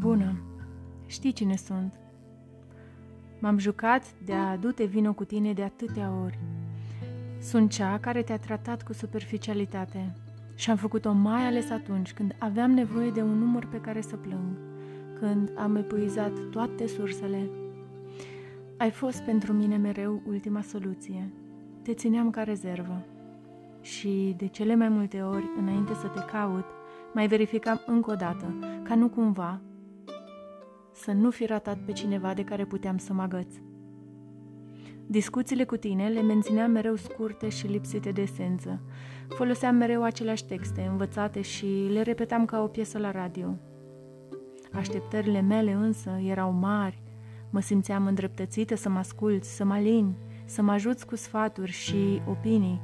Bună, știi cine sunt. M-am jucat de a du-te vino cu tine de atâtea ori. Sunt cea care te-a tratat cu superficialitate și am făcut-o mai ales atunci când aveam nevoie de un număr pe care să plâng, când am epuizat toate sursele. Ai fost pentru mine mereu ultima soluție. Te țineam ca rezervă. Și de cele mai multe ori, înainte să te caut, mai verificam încă o dată, ca nu cumva să nu fi ratat pe cineva de care puteam să mă agăț. Discuțiile cu tine le mențineam mereu scurte și lipsite de esență. Foloseam mereu aceleași texte învățate și le repetam ca o piesă la radio. Așteptările mele însă erau mari. Mă simțeam îndreptățită să mă ascult, să mă alin, să mă ajuți cu sfaturi și opinii.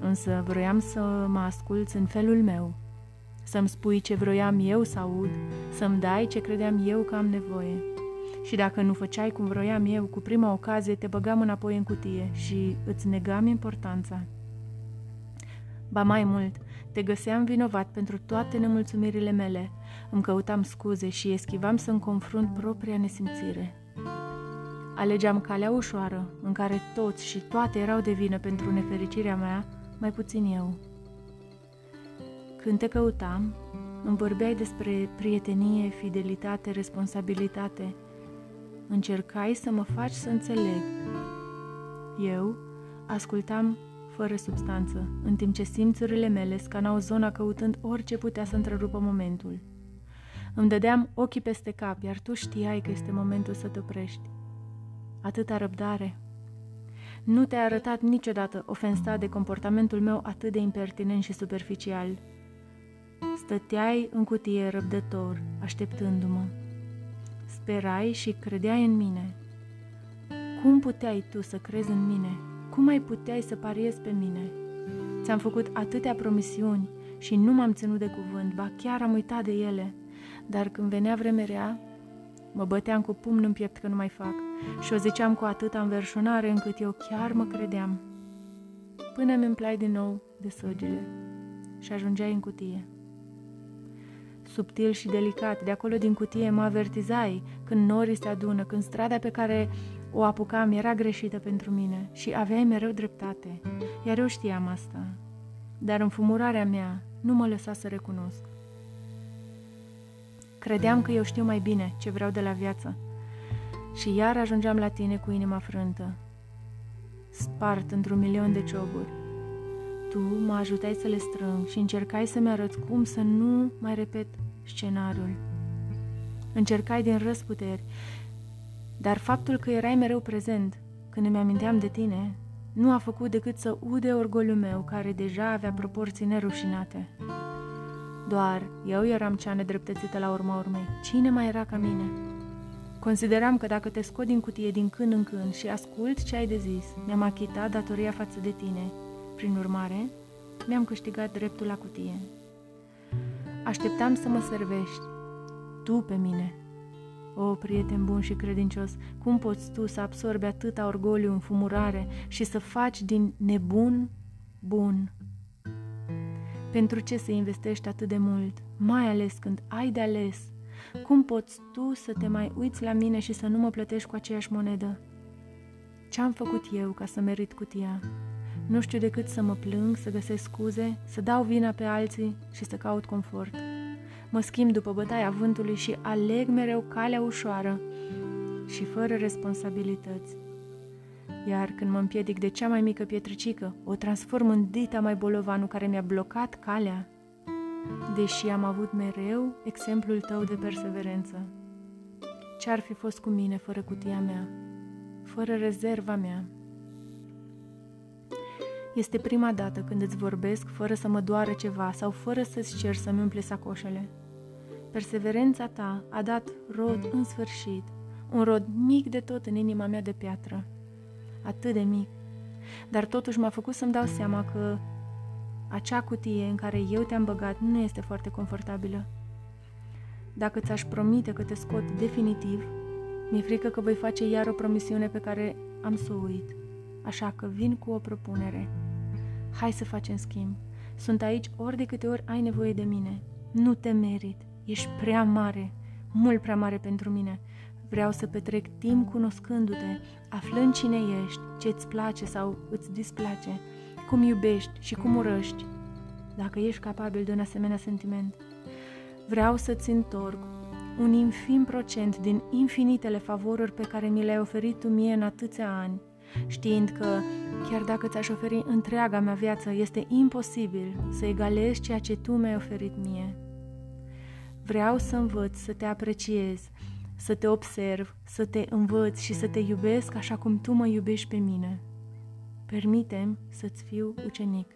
Însă vroiam să mă asculți în felul meu, să-mi spui ce vroiam eu să aud, să-mi dai ce credeam eu că am nevoie. Și dacă nu făceai cum vroiam eu, cu prima ocazie te băgam înapoi în cutie și îți negam importanța. Ba mai mult, te găseam vinovat pentru toate nemulțumirile mele, îmi căutam scuze și eschivam să-mi confrunt propria nesimțire. Alegeam calea ușoară, în care toți și toate erau de vină pentru nefericirea mea, mai puțin eu. Când te căutam, îmi vorbeai despre prietenie, fidelitate, responsabilitate. Încercai să mă faci să înțeleg. Eu ascultam fără substanță, în timp ce simțurile mele scanau zona căutând orice putea să întrerupă momentul. Îmi dădeam ochii peste cap, iar tu știai că este momentul să te oprești. Atâta răbdare. Nu te-ai arătat niciodată ofensat de comportamentul meu atât de impertinent și superficial. Stăteai în cutie răbdător, așteptându-mă. Sperai și credeai în mine. Cum puteai tu să crezi în mine? Cum mai puteai să pariezi pe mine? Ți-am făcut atâtea promisiuni și nu m-am ținut de cuvânt, ba chiar am uitat de ele. Dar când venea vremerea, mă băteam cu pumn în piept că nu mai fac și o ziceam cu atâta înverșunare încât eu chiar mă credeam. Până mi împlai din nou de săgile și ajungeai în cutie subtil și delicat. De acolo din cutie mă avertizai când norii se adună, când strada pe care o apucam era greșită pentru mine și aveai mereu dreptate. Iar eu știam asta. Dar înfumurarea mea nu mă lăsa să recunosc. Credeam că eu știu mai bine ce vreau de la viață. Și iar ajungeam la tine cu inima frântă, spart într-un milion de cioburi. Tu mă ajutai să le strâng și încercai să-mi arăți cum să nu mai repet scenariul. Încercai din răsputeri, dar faptul că erai mereu prezent când îmi aminteam de tine nu a făcut decât să ude orgoliul meu, care deja avea proporții nerușinate. Doar eu eram cea nedreptățită la urma urmei. Cine mai era ca mine? Consideram că dacă te scot din cutie din când în când și ascult ce ai de zis, mi-am achitat datoria față de tine. Prin urmare, mi-am câștigat dreptul la cutie. Așteptam să mă servești, tu pe mine. O, prieten bun și credincios, cum poți tu să absorbi atâta orgoliu în fumurare și să faci din nebun bun? Pentru ce să investești atât de mult, mai ales când ai de ales? Cum poți tu să te mai uiți la mine și să nu mă plătești cu aceeași monedă? Ce-am făcut eu ca să merit cutia? Nu știu decât să mă plâng, să găsesc scuze, să dau vina pe alții și să caut confort. Mă schimb după bătaia vântului și aleg mereu calea ușoară și fără responsabilități. Iar când mă împiedic de cea mai mică pietricică, o transform în dita mai bolovanu care mi-a blocat calea, deși am avut mereu exemplul tău de perseverență. Ce-ar fi fost cu mine fără cutia mea, fără rezerva mea? Este prima dată când îți vorbesc fără să mă doare ceva sau fără să-ți cer să-mi umple sacoșele. Perseverența ta a dat rod în sfârșit, un rod mic de tot în inima mea de piatră. Atât de mic. Dar totuși m-a făcut să-mi dau seama că acea cutie în care eu te-am băgat nu este foarte confortabilă. Dacă ți-aș promite că te scot definitiv, mi-e frică că voi face iar o promisiune pe care am să o uit. Așa că vin cu o propunere. Hai să facem schimb. Sunt aici ori de câte ori ai nevoie de mine. Nu te merit. Ești prea mare, mult prea mare pentru mine. Vreau să petrec timp cunoscându-te, aflând cine ești, ce îți place sau îți displace, cum iubești și cum urăști, dacă ești capabil de un asemenea sentiment. Vreau să-ți întorc un infim procent din infinitele favoruri pe care mi le-ai oferit tu mie în atâția ani, știind că, chiar dacă ți-aș oferi întreaga mea viață, este imposibil să egalezi ceea ce tu mi-ai oferit mie. Vreau să învăț să te apreciez, să te observ, să te învăț și să te iubesc așa cum tu mă iubești pe mine. Permitem să-ți fiu ucenic.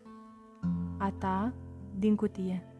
A ta din cutie.